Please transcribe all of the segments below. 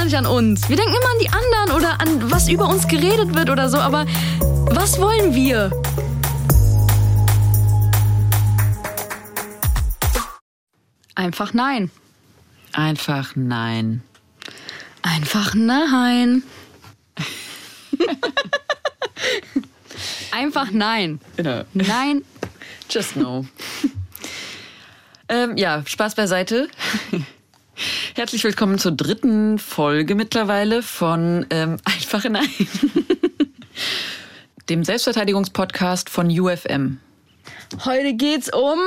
gar nicht an uns. Wir denken immer an die anderen oder an was über uns geredet wird oder so, aber was wollen wir? Einfach nein. Einfach nein. Einfach nein. Einfach nein. Genau. Nein. Just no. ähm, ja, Spaß beiseite. Herzlich willkommen zur dritten Folge mittlerweile von ähm, Einfach Nein. Dem Selbstverteidigungspodcast von UFM. Heute geht's um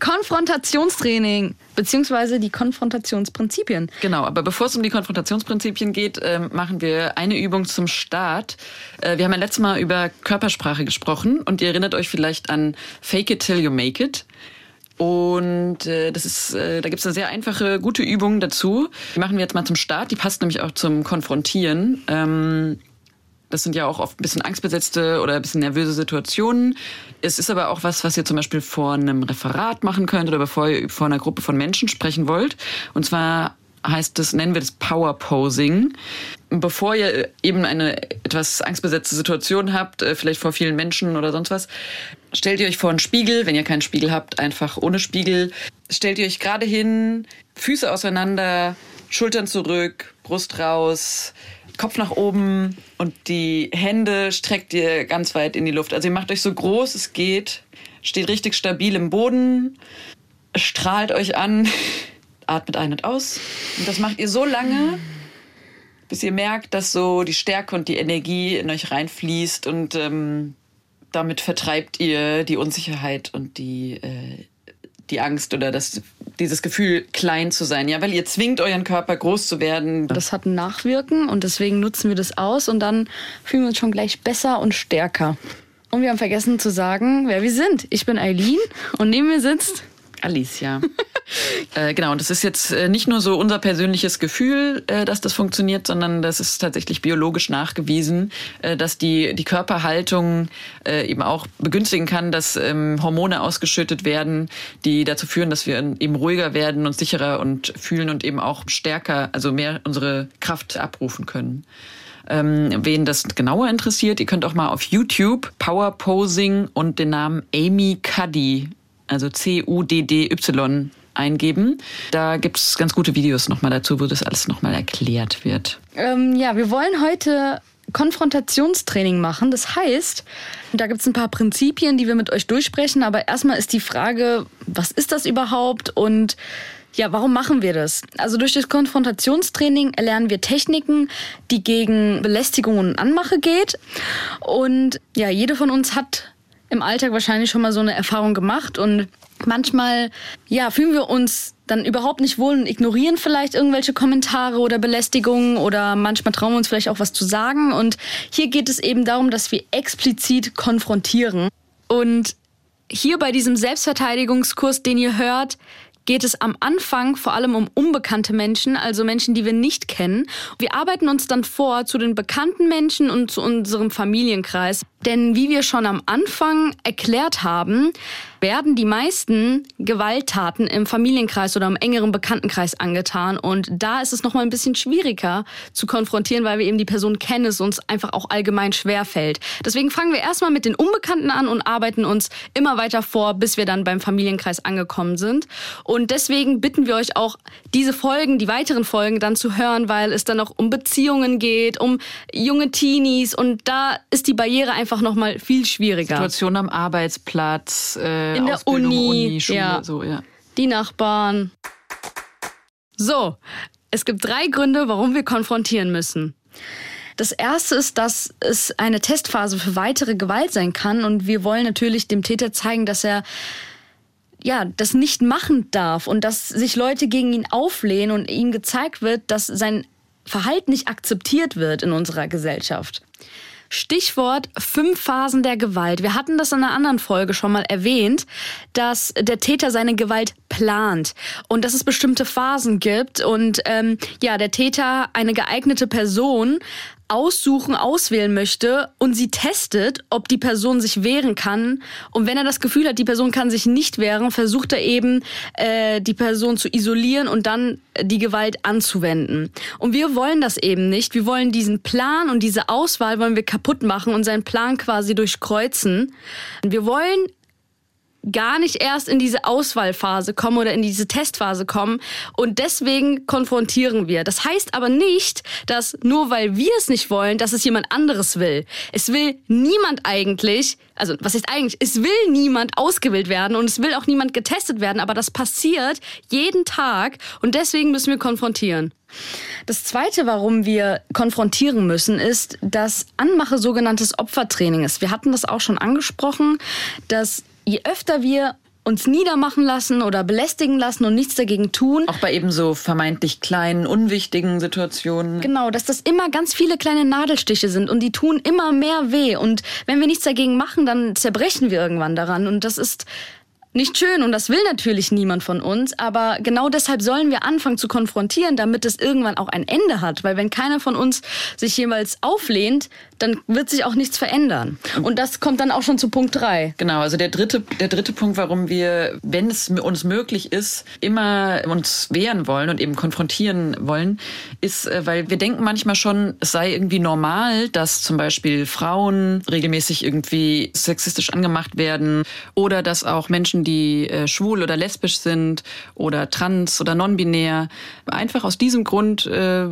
Konfrontationstraining beziehungsweise die Konfrontationsprinzipien. Genau, aber bevor es um die Konfrontationsprinzipien geht, ähm, machen wir eine Übung zum Start. Äh, wir haben ja letztes Mal über Körpersprache gesprochen und ihr erinnert euch vielleicht an Fake it till you make it. Und äh, das ist, äh, da gibt es eine sehr einfache, gute Übung dazu. Die machen wir jetzt mal zum Start. Die passt nämlich auch zum Konfrontieren. Ähm, das sind ja auch oft ein bisschen angstbesetzte oder ein bisschen nervöse Situationen. Es ist aber auch was, was ihr zum Beispiel vor einem Referat machen könnt oder bevor ihr vor einer Gruppe von Menschen sprechen wollt. Und zwar heißt es, nennen wir das Power Posing. Bevor ihr eben eine etwas angstbesetzte Situation habt, äh, vielleicht vor vielen Menschen oder sonst was, stellt ihr euch vor einen Spiegel. Wenn ihr keinen Spiegel habt, einfach ohne Spiegel. Stellt ihr euch gerade hin, Füße auseinander, Schultern zurück, Brust raus, Kopf nach oben und die Hände streckt ihr ganz weit in die Luft. Also ihr macht euch so groß es geht, steht richtig stabil im Boden, strahlt euch an, atmet ein und aus. Und das macht ihr so lange, bis ihr merkt, dass so die Stärke und die Energie in euch reinfließt und ähm, damit vertreibt ihr die Unsicherheit und die, äh, die Angst oder das, dieses Gefühl, klein zu sein. Ja, weil ihr zwingt euren Körper groß zu werden. Das hat ein Nachwirken und deswegen nutzen wir das aus und dann fühlen wir uns schon gleich besser und stärker. Und wir haben vergessen zu sagen, wer wir sind. Ich bin Eileen und neben mir sitzt Alicia. äh, genau, und das ist jetzt äh, nicht nur so unser persönliches Gefühl, äh, dass das funktioniert, sondern das ist tatsächlich biologisch nachgewiesen, dass die, die Körperhaltung eben auch begünstigen kann, dass ähm, Hormone ausgeschüttet werden, die dazu führen, dass wir eben ruhiger werden und sicherer und fühlen und eben auch stärker, also mehr unsere Kraft abrufen können. Ähm, wen das genauer interessiert, ihr könnt auch mal auf YouTube Power Posing und den Namen Amy Cuddy also C-U-D-D-Y eingeben. Da gibt es ganz gute Videos nochmal dazu, wo das alles nochmal erklärt wird. Ähm, ja, wir wollen heute Konfrontationstraining machen. Das heißt, da gibt es ein paar Prinzipien, die wir mit euch durchsprechen. Aber erstmal ist die Frage, was ist das überhaupt und ja, warum machen wir das? Also durch das Konfrontationstraining erlernen wir Techniken, die gegen Belästigung und Anmache geht. Und ja, jede von uns hat im Alltag wahrscheinlich schon mal so eine Erfahrung gemacht und manchmal ja, fühlen wir uns dann überhaupt nicht wohl und ignorieren vielleicht irgendwelche Kommentare oder Belästigungen oder manchmal trauen wir uns vielleicht auch was zu sagen und hier geht es eben darum, dass wir explizit konfrontieren und hier bei diesem Selbstverteidigungskurs, den ihr hört, geht es am Anfang vor allem um unbekannte Menschen, also Menschen, die wir nicht kennen. Wir arbeiten uns dann vor zu den bekannten Menschen und zu unserem Familienkreis. Denn wie wir schon am Anfang erklärt haben, werden die meisten Gewalttaten im Familienkreis oder im engeren Bekanntenkreis angetan. Und da ist es nochmal ein bisschen schwieriger zu konfrontieren, weil wir eben die Person kennen, es uns einfach auch allgemein schwer fällt. Deswegen fangen wir erstmal mit den Unbekannten an und arbeiten uns immer weiter vor, bis wir dann beim Familienkreis angekommen sind. Und deswegen bitten wir euch auch, diese Folgen, die weiteren Folgen dann zu hören, weil es dann auch um Beziehungen geht, um junge Teenies und da ist die Barriere einfach nochmal viel schwieriger. Situation am Arbeitsplatz, äh, in der Uni, Uni Schule, ja. so, ja. Die Nachbarn. So, es gibt drei Gründe, warum wir konfrontieren müssen. Das erste ist, dass es eine Testphase für weitere Gewalt sein kann und wir wollen natürlich dem Täter zeigen, dass er ja, das nicht machen darf und dass sich Leute gegen ihn auflehnen und ihm gezeigt wird, dass sein Verhalten nicht akzeptiert wird in unserer Gesellschaft. Stichwort fünf Phasen der Gewalt. Wir hatten das in einer anderen Folge schon mal erwähnt, dass der Täter seine Gewalt plant und dass es bestimmte Phasen gibt und ähm, ja, der Täter eine geeignete Person aussuchen, auswählen möchte und sie testet, ob die Person sich wehren kann. Und wenn er das Gefühl hat, die Person kann sich nicht wehren, versucht er eben, äh, die Person zu isolieren und dann die Gewalt anzuwenden. Und wir wollen das eben nicht. Wir wollen diesen Plan und diese Auswahl wollen wir kaputt machen und seinen Plan quasi durchkreuzen. Wir wollen gar nicht erst in diese Auswahlphase kommen oder in diese Testphase kommen. Und deswegen konfrontieren wir. Das heißt aber nicht, dass nur weil wir es nicht wollen, dass es jemand anderes will. Es will niemand eigentlich, also was ist eigentlich, es will niemand ausgewählt werden und es will auch niemand getestet werden, aber das passiert jeden Tag und deswegen müssen wir konfrontieren. Das zweite, warum wir konfrontieren müssen, ist, dass Anmache sogenanntes Opfertraining ist. Wir hatten das auch schon angesprochen, dass je öfter wir uns niedermachen lassen oder belästigen lassen und nichts dagegen tun. Auch bei eben so vermeintlich kleinen, unwichtigen Situationen. Genau, dass das immer ganz viele kleine Nadelstiche sind und die tun immer mehr weh. Und wenn wir nichts dagegen machen, dann zerbrechen wir irgendwann daran. Und das ist nicht schön und das will natürlich niemand von uns, aber genau deshalb sollen wir anfangen zu konfrontieren, damit es irgendwann auch ein Ende hat, weil wenn keiner von uns sich jemals auflehnt, dann wird sich auch nichts verändern. Und das kommt dann auch schon zu Punkt drei. Genau, also der dritte, der dritte Punkt, warum wir, wenn es uns möglich ist, immer uns wehren wollen und eben konfrontieren wollen, ist, äh, weil wir denken manchmal schon, es sei irgendwie normal, dass zum Beispiel Frauen regelmäßig irgendwie sexistisch angemacht werden oder dass auch Menschen, die äh, schwul oder lesbisch sind oder trans oder non-binär, einfach aus diesem Grund äh,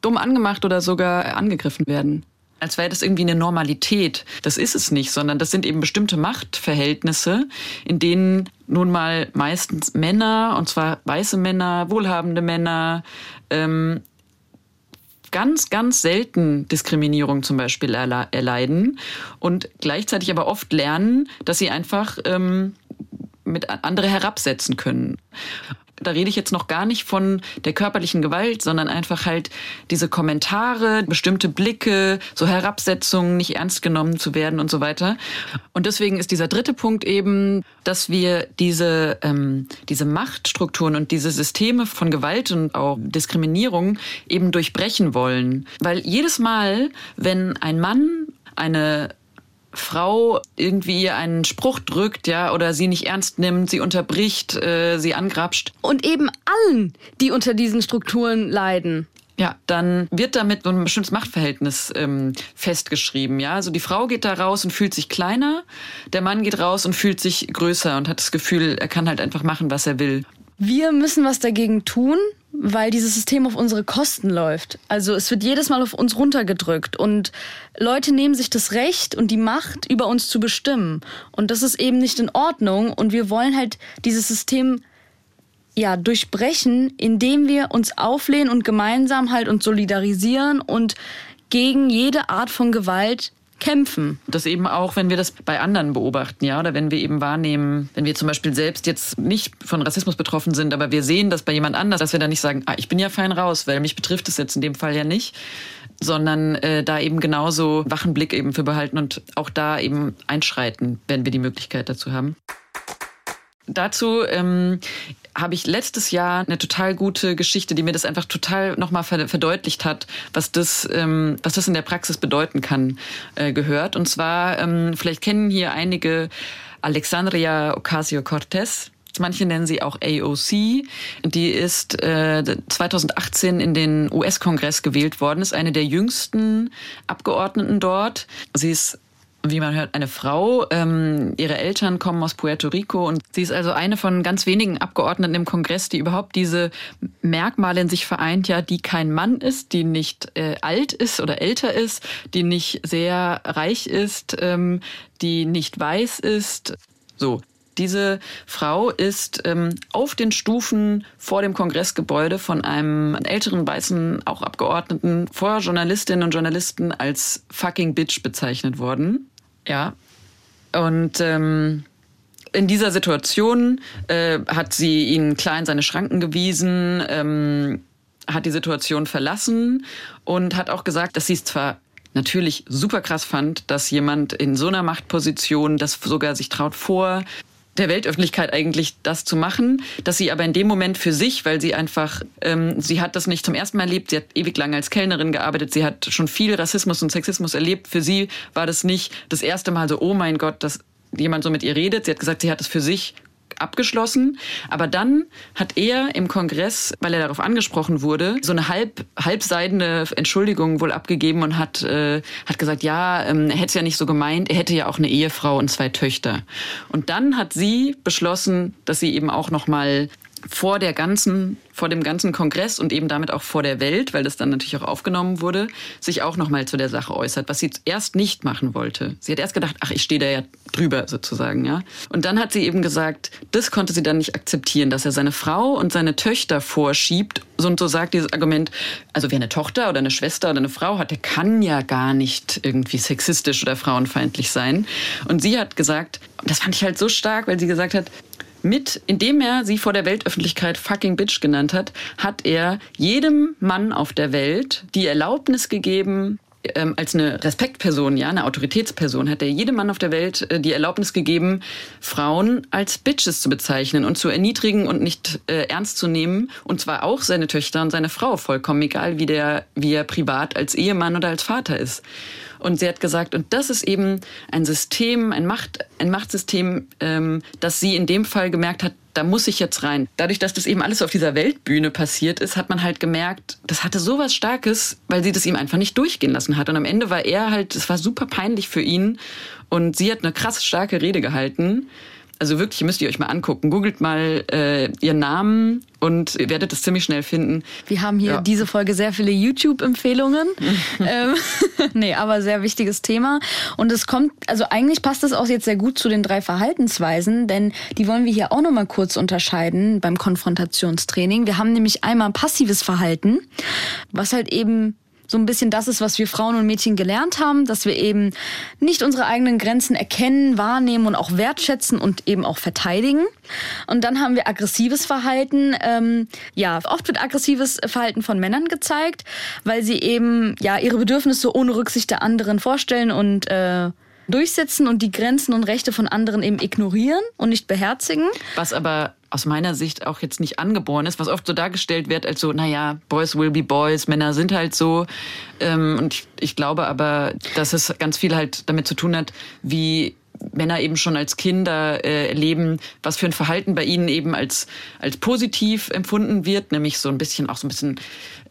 dumm angemacht oder sogar angegriffen werden. Als wäre das irgendwie eine Normalität. Das ist es nicht, sondern das sind eben bestimmte Machtverhältnisse, in denen nun mal meistens Männer, und zwar weiße Männer, wohlhabende Männer, ähm, ganz, ganz selten Diskriminierung zum Beispiel erleiden und gleichzeitig aber oft lernen, dass sie einfach ähm, mit andere herabsetzen können. Da rede ich jetzt noch gar nicht von der körperlichen Gewalt, sondern einfach halt diese Kommentare, bestimmte Blicke, so Herabsetzungen, nicht ernst genommen zu werden und so weiter. Und deswegen ist dieser dritte Punkt eben, dass wir diese, ähm, diese Machtstrukturen und diese Systeme von Gewalt und auch Diskriminierung eben durchbrechen wollen. Weil jedes Mal, wenn ein Mann eine Frau irgendwie einen Spruch drückt, ja, oder sie nicht ernst nimmt, sie unterbricht, äh, sie angrapscht. Und eben allen, die unter diesen Strukturen leiden. Ja, dann wird damit so ein bestimmtes Machtverhältnis ähm, festgeschrieben. Ja, also die Frau geht da raus und fühlt sich kleiner, der Mann geht raus und fühlt sich größer und hat das Gefühl, er kann halt einfach machen, was er will. Wir müssen was dagegen tun, weil dieses System auf unsere Kosten läuft. Also es wird jedes Mal auf uns runtergedrückt und Leute nehmen sich das Recht und die Macht, über uns zu bestimmen. Und das ist eben nicht in Ordnung und wir wollen halt dieses System ja, durchbrechen, indem wir uns auflehnen und gemeinsam halt uns solidarisieren und gegen jede Art von Gewalt kämpfen. Das eben auch, wenn wir das bei anderen beobachten, ja, oder wenn wir eben wahrnehmen, wenn wir zum Beispiel selbst jetzt nicht von Rassismus betroffen sind, aber wir sehen das bei jemand anders, dass wir dann nicht sagen, ah, ich bin ja fein raus, weil mich betrifft es jetzt in dem Fall ja nicht, sondern äh, da eben genauso wachen Blick eben für behalten und auch da eben einschreiten, wenn wir die Möglichkeit dazu haben. Dazu ähm, habe ich letztes Jahr eine total gute Geschichte, die mir das einfach total nochmal verdeutlicht hat, was das, ähm, was das in der Praxis bedeuten kann, äh, gehört. Und zwar, ähm, vielleicht kennen hier einige Alexandria Ocasio-Cortez. Manche nennen sie auch AOC. Die ist äh, 2018 in den US-Kongress gewählt worden, ist eine der jüngsten Abgeordneten dort. Sie ist wie man hört, eine Frau. Ähm, ihre Eltern kommen aus Puerto Rico und sie ist also eine von ganz wenigen Abgeordneten im Kongress, die überhaupt diese Merkmale in sich vereint, ja, die kein Mann ist, die nicht äh, alt ist oder älter ist, die nicht sehr reich ist, ähm, die nicht weiß ist. So. Diese Frau ist ähm, auf den Stufen vor dem Kongressgebäude von einem älteren weißen, auch Abgeordneten, vor Journalistinnen und Journalisten als fucking Bitch bezeichnet worden. Ja. Und ähm, in dieser Situation äh, hat sie ihn klar in seine Schranken gewiesen, ähm, hat die Situation verlassen und hat auch gesagt, dass sie es zwar natürlich super krass fand, dass jemand in so einer Machtposition das sogar sich traut vor der Weltöffentlichkeit eigentlich das zu machen, dass sie aber in dem Moment für sich, weil sie einfach, ähm, sie hat das nicht zum ersten Mal erlebt, sie hat ewig lange als Kellnerin gearbeitet, sie hat schon viel Rassismus und Sexismus erlebt. Für sie war das nicht das erste Mal so, oh mein Gott, dass jemand so mit ihr redet. Sie hat gesagt, sie hat es für sich abgeschlossen. Aber dann hat er im Kongress, weil er darauf angesprochen wurde, so eine halb, halbseidene Entschuldigung wohl abgegeben und hat, äh, hat gesagt, ja, ähm, er hätte es ja nicht so gemeint, er hätte ja auch eine Ehefrau und zwei Töchter. Und dann hat sie beschlossen, dass sie eben auch noch mal vor der ganzen, vor dem ganzen Kongress und eben damit auch vor der Welt, weil das dann natürlich auch aufgenommen wurde, sich auch nochmal zu der Sache äußert, was sie erst nicht machen wollte. Sie hat erst gedacht, ach, ich stehe da ja drüber sozusagen, ja. Und dann hat sie eben gesagt, das konnte sie dann nicht akzeptieren, dass er seine Frau und seine Töchter vorschiebt und so sagt dieses Argument, also wer eine Tochter oder eine Schwester oder eine Frau hat, der kann ja gar nicht irgendwie sexistisch oder frauenfeindlich sein. Und sie hat gesagt, das fand ich halt so stark, weil sie gesagt hat, mit, indem er sie vor der Weltöffentlichkeit fucking Bitch genannt hat, hat er jedem Mann auf der Welt die Erlaubnis gegeben, ähm, als eine Respektperson, ja, eine Autoritätsperson, hat er jedem Mann auf der Welt äh, die Erlaubnis gegeben, Frauen als Bitches zu bezeichnen und zu erniedrigen und nicht äh, ernst zu nehmen. Und zwar auch seine Töchter und seine Frau, vollkommen egal, wie, der, wie er privat als Ehemann oder als Vater ist. Und sie hat gesagt, und das ist eben ein System, ein, Macht, ein Machtsystem, ähm, das sie in dem Fall gemerkt hat, da muss ich jetzt rein. Dadurch, dass das eben alles auf dieser Weltbühne passiert ist, hat man halt gemerkt, das hatte so was Starkes, weil sie das ihm einfach nicht durchgehen lassen hat. Und am Ende war er halt, es war super peinlich für ihn. Und sie hat eine krass starke Rede gehalten also wirklich müsst ihr euch mal angucken. Googelt mal äh, ihren Namen und ihr werdet es ziemlich schnell finden. Wir haben hier ja. diese Folge sehr viele YouTube-Empfehlungen. ähm, nee, aber sehr wichtiges Thema. Und es kommt, also eigentlich passt es auch jetzt sehr gut zu den drei Verhaltensweisen, denn die wollen wir hier auch nochmal kurz unterscheiden beim Konfrontationstraining. Wir haben nämlich einmal passives Verhalten, was halt eben so ein bisschen das ist, was wir Frauen und Mädchen gelernt haben, dass wir eben nicht unsere eigenen Grenzen erkennen, wahrnehmen und auch wertschätzen und eben auch verteidigen. Und dann haben wir aggressives Verhalten. Ähm, ja, oft wird aggressives Verhalten von Männern gezeigt, weil sie eben ja ihre Bedürfnisse ohne Rücksicht der anderen vorstellen und äh, durchsetzen und die Grenzen und Rechte von anderen eben ignorieren und nicht beherzigen. Was aber aus meiner Sicht auch jetzt nicht angeboren ist, was oft so dargestellt wird als so, naja, Boys will be Boys, Männer sind halt so. Ähm, und ich, ich glaube aber, dass es ganz viel halt damit zu tun hat, wie Männer eben schon als Kinder äh, erleben, was für ein Verhalten bei ihnen eben als, als positiv empfunden wird, nämlich so ein bisschen auch so ein bisschen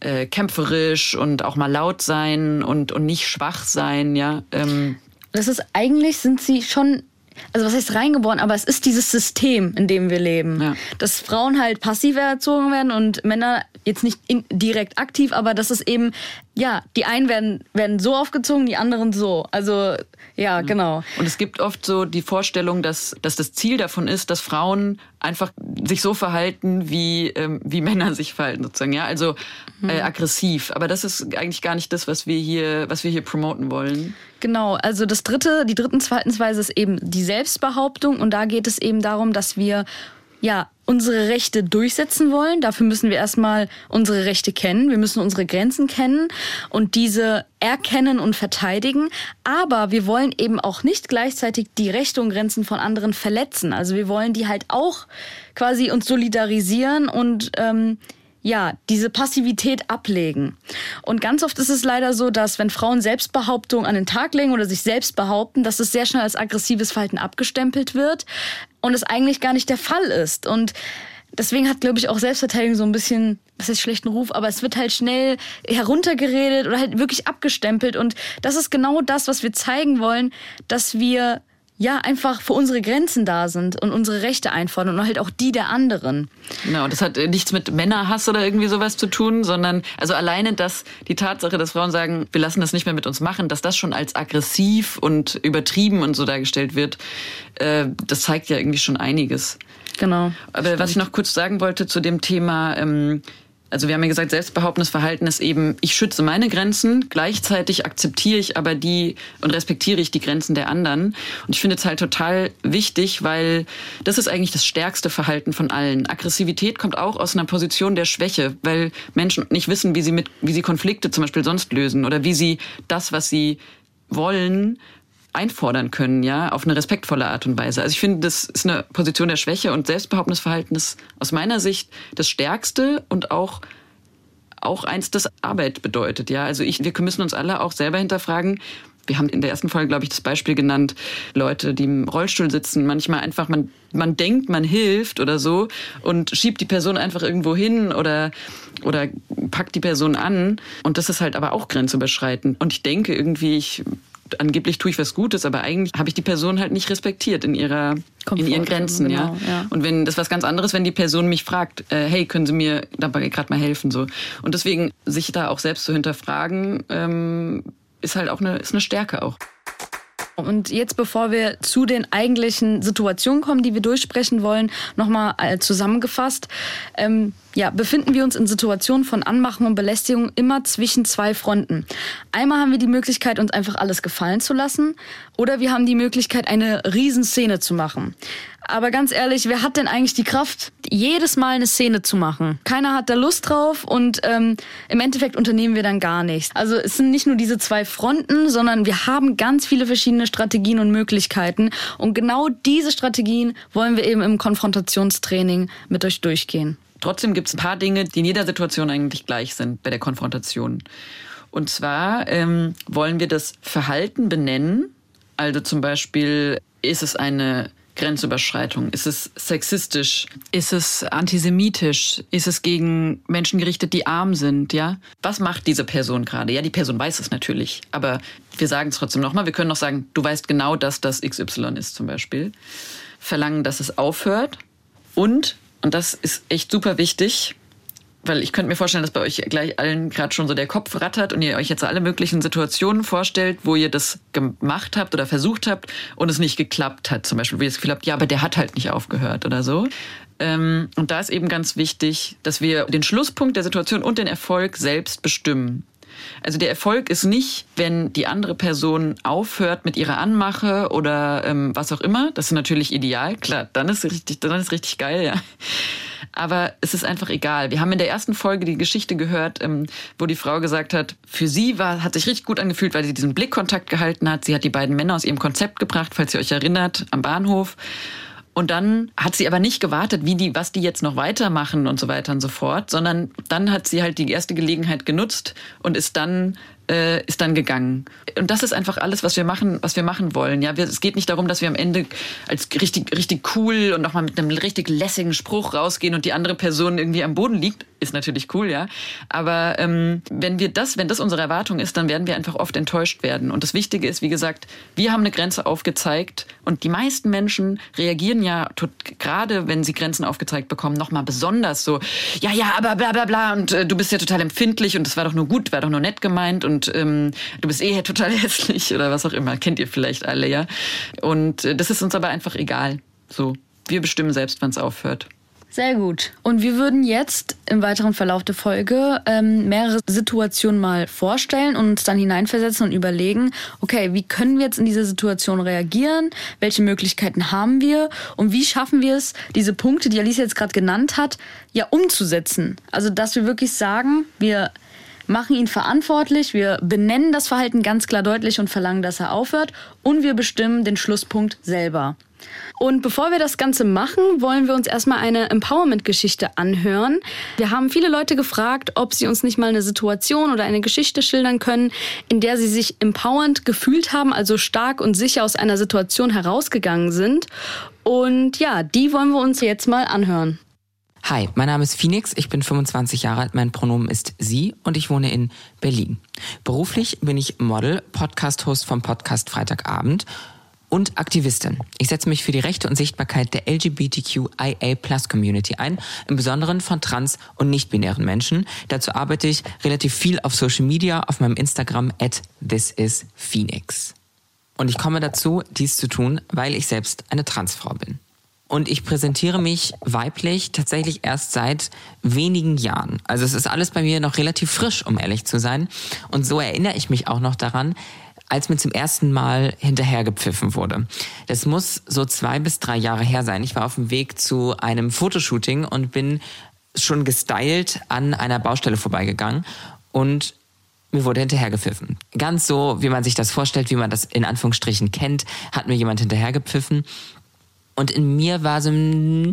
äh, kämpferisch und auch mal laut sein und, und nicht schwach sein, ja. Ähm, das ist eigentlich, sind sie schon also was heißt reingeboren, aber es ist dieses System, in dem wir leben. Ja. Dass Frauen halt passiver erzogen werden und Männer jetzt nicht direkt aktiv, aber dass es eben, ja, die einen werden, werden so aufgezogen, die anderen so. Also ja, genau. Und es gibt oft so die Vorstellung, dass, dass das Ziel davon ist, dass Frauen einfach sich so verhalten, wie, ähm, wie Männer sich verhalten, sozusagen. Ja, also äh, mhm. aggressiv. Aber das ist eigentlich gar nicht das, was wir hier, was wir hier promoten wollen. Genau, also das dritte, die dritten Verhaltensweise ist eben die Selbstbehauptung und da geht es eben darum, dass wir ja, unsere Rechte durchsetzen wollen. Dafür müssen wir erstmal unsere Rechte kennen. Wir müssen unsere Grenzen kennen und diese erkennen und verteidigen. Aber wir wollen eben auch nicht gleichzeitig die Rechte und Grenzen von anderen verletzen. Also wir wollen die halt auch quasi uns solidarisieren und ähm, ja, diese Passivität ablegen. Und ganz oft ist es leider so, dass wenn Frauen Selbstbehauptung an den Tag legen oder sich selbst behaupten, dass es sehr schnell als aggressives Verhalten abgestempelt wird und es eigentlich gar nicht der Fall ist. Und deswegen hat, glaube ich, auch Selbstverteidigung so ein bisschen, was ist schlechten Ruf, aber es wird halt schnell heruntergeredet oder halt wirklich abgestempelt. Und das ist genau das, was wir zeigen wollen, dass wir ja, einfach für unsere Grenzen da sind und unsere Rechte einfordern und halt auch die der anderen. Genau, das hat äh, nichts mit Männerhass oder irgendwie sowas zu tun, sondern also alleine dass die Tatsache, dass Frauen sagen, wir lassen das nicht mehr mit uns machen, dass das schon als aggressiv und übertrieben und so dargestellt wird, äh, das zeigt ja irgendwie schon einiges. Genau. Aber was ich noch kurz sagen wollte zu dem Thema, ähm, also wir haben ja gesagt, selbstbehauptendes Verhalten ist eben, ich schütze meine Grenzen, gleichzeitig akzeptiere ich aber die und respektiere ich die Grenzen der anderen. Und ich finde es halt total wichtig, weil das ist eigentlich das stärkste Verhalten von allen. Aggressivität kommt auch aus einer Position der Schwäche, weil Menschen nicht wissen, wie sie mit, wie sie Konflikte zum Beispiel sonst lösen oder wie sie das, was sie wollen, einfordern können, ja, auf eine respektvolle Art und Weise. Also ich finde, das ist eine Position der Schwäche und selbstbehauptendes Verhalten ist aus meiner Sicht das Stärkste und auch auch eins, das Arbeit bedeutet. Ja, also ich, wir müssen uns alle auch selber hinterfragen. Wir haben in der ersten Folge, glaube ich, das Beispiel genannt, Leute, die im Rollstuhl sitzen, manchmal einfach, man, man denkt, man hilft oder so und schiebt die Person einfach irgendwo hin oder, oder packt die Person an. Und das ist halt aber auch grenzüberschreitend. Und ich denke irgendwie, ich angeblich tue ich was Gutes, aber eigentlich habe ich die Person halt nicht respektiert in ihrer Komfort, in ihren Grenzen, genau, ja? ja? Und wenn das ist was ganz anderes, wenn die Person mich fragt, äh, hey, können Sie mir dabei gerade mal helfen so. Und deswegen sich da auch selbst zu hinterfragen, ähm, ist halt auch eine ist eine Stärke auch. Und jetzt, bevor wir zu den eigentlichen Situationen kommen, die wir durchsprechen wollen, nochmal äh, zusammengefasst. Ähm, ja, befinden wir uns in Situationen von Anmachen und Belästigung immer zwischen zwei Fronten. Einmal haben wir die Möglichkeit, uns einfach alles gefallen zu lassen, oder wir haben die Möglichkeit, eine Riesenszene zu machen. Aber ganz ehrlich, wer hat denn eigentlich die Kraft, jedes Mal eine Szene zu machen? Keiner hat da Lust drauf und ähm, im Endeffekt unternehmen wir dann gar nichts. Also es sind nicht nur diese zwei Fronten, sondern wir haben ganz viele verschiedene Strategien und Möglichkeiten. Und genau diese Strategien wollen wir eben im Konfrontationstraining mit euch durchgehen. Trotzdem gibt es ein paar Dinge, die in jeder Situation eigentlich gleich sind bei der Konfrontation. Und zwar ähm, wollen wir das Verhalten benennen. Also zum Beispiel ist es eine Grenzüberschreitung? Ist es sexistisch? Ist es antisemitisch? Ist es gegen Menschen gerichtet, die arm sind? Ja? Was macht diese Person gerade? Ja, die Person weiß es natürlich, aber wir sagen es trotzdem nochmal. Wir können noch sagen, du weißt genau, dass das XY ist zum Beispiel. Verlangen, dass es aufhört und und das ist echt super wichtig, weil ich könnte mir vorstellen, dass bei euch gleich allen gerade schon so der Kopf rattert und ihr euch jetzt alle möglichen Situationen vorstellt, wo ihr das gemacht habt oder versucht habt und es nicht geklappt hat. Zum Beispiel, wo ihr das Gefühl habt, ja, aber der hat halt nicht aufgehört oder so. Ähm, und da ist eben ganz wichtig, dass wir den Schlusspunkt der Situation und den Erfolg selbst bestimmen. Also der Erfolg ist nicht, wenn die andere Person aufhört mit ihrer Anmache oder ähm, was auch immer. Das ist natürlich ideal, klar, dann ist richtig, dann ist richtig geil, ja. Aber es ist einfach egal. Wir haben in der ersten Folge die Geschichte gehört, ähm, wo die Frau gesagt hat, für sie war, hat sich richtig gut angefühlt, weil sie diesen Blickkontakt gehalten hat. Sie hat die beiden Männer aus ihrem Konzept gebracht, falls ihr euch erinnert, am Bahnhof. Und dann hat sie aber nicht gewartet, wie die, was die jetzt noch weitermachen und so weiter und so fort, sondern dann hat sie halt die erste Gelegenheit genutzt und ist dann äh, ist dann gegangen. Und das ist einfach alles, was wir machen, was wir machen wollen. Ja, wir, es geht nicht darum, dass wir am Ende als richtig, richtig cool und nochmal mit einem richtig lässigen Spruch rausgehen und die andere Person irgendwie am Boden liegt. Ist natürlich cool, ja. Aber ähm, wenn wir das, wenn das unsere Erwartung ist, dann werden wir einfach oft enttäuscht werden. Und das Wichtige ist, wie gesagt, wir haben eine Grenze aufgezeigt und die meisten Menschen reagieren ja gerade, wenn sie Grenzen aufgezeigt bekommen, nochmal besonders so, ja, ja, aber bla bla bla und äh, du bist ja total empfindlich und das war doch nur gut, war doch nur nett gemeint und und ähm, du bist eh total hässlich oder was auch immer. Kennt ihr vielleicht alle, ja. Und äh, das ist uns aber einfach egal. So, wir bestimmen selbst, wann es aufhört. Sehr gut. Und wir würden jetzt im weiteren Verlauf der Folge ähm, mehrere Situationen mal vorstellen und uns dann hineinversetzen und überlegen, okay, wie können wir jetzt in diese Situation reagieren? Welche Möglichkeiten haben wir? Und wie schaffen wir es, diese Punkte, die Alice jetzt gerade genannt hat, ja umzusetzen? Also, dass wir wirklich sagen, wir machen ihn verantwortlich, wir benennen das Verhalten ganz klar deutlich und verlangen, dass er aufhört und wir bestimmen den Schlusspunkt selber. Und bevor wir das Ganze machen, wollen wir uns erstmal eine Empowerment-Geschichte anhören. Wir haben viele Leute gefragt, ob sie uns nicht mal eine Situation oder eine Geschichte schildern können, in der sie sich empowernd gefühlt haben, also stark und sicher aus einer Situation herausgegangen sind. Und ja, die wollen wir uns jetzt mal anhören. Hi, mein Name ist Phoenix, ich bin 25 Jahre alt, mein Pronomen ist sie und ich wohne in Berlin. Beruflich bin ich Model, Podcast-Host vom Podcast Freitagabend und Aktivistin. Ich setze mich für die Rechte und Sichtbarkeit der LGBTQIA-Plus-Community ein, im Besonderen von trans- und nicht-binären Menschen. Dazu arbeite ich relativ viel auf Social Media, auf meinem Instagram at thisisphoenix. Und ich komme dazu, dies zu tun, weil ich selbst eine Transfrau bin. Und ich präsentiere mich weiblich tatsächlich erst seit wenigen Jahren. Also es ist alles bei mir noch relativ frisch, um ehrlich zu sein. Und so erinnere ich mich auch noch daran, als mir zum ersten Mal hinterhergepfiffen wurde. Das muss so zwei bis drei Jahre her sein. Ich war auf dem Weg zu einem Fotoshooting und bin schon gestylt an einer Baustelle vorbeigegangen und mir wurde hinterhergepfiffen. Ganz so, wie man sich das vorstellt, wie man das in Anführungsstrichen kennt, hat mir jemand hinterhergepfiffen. Und in mir war so ein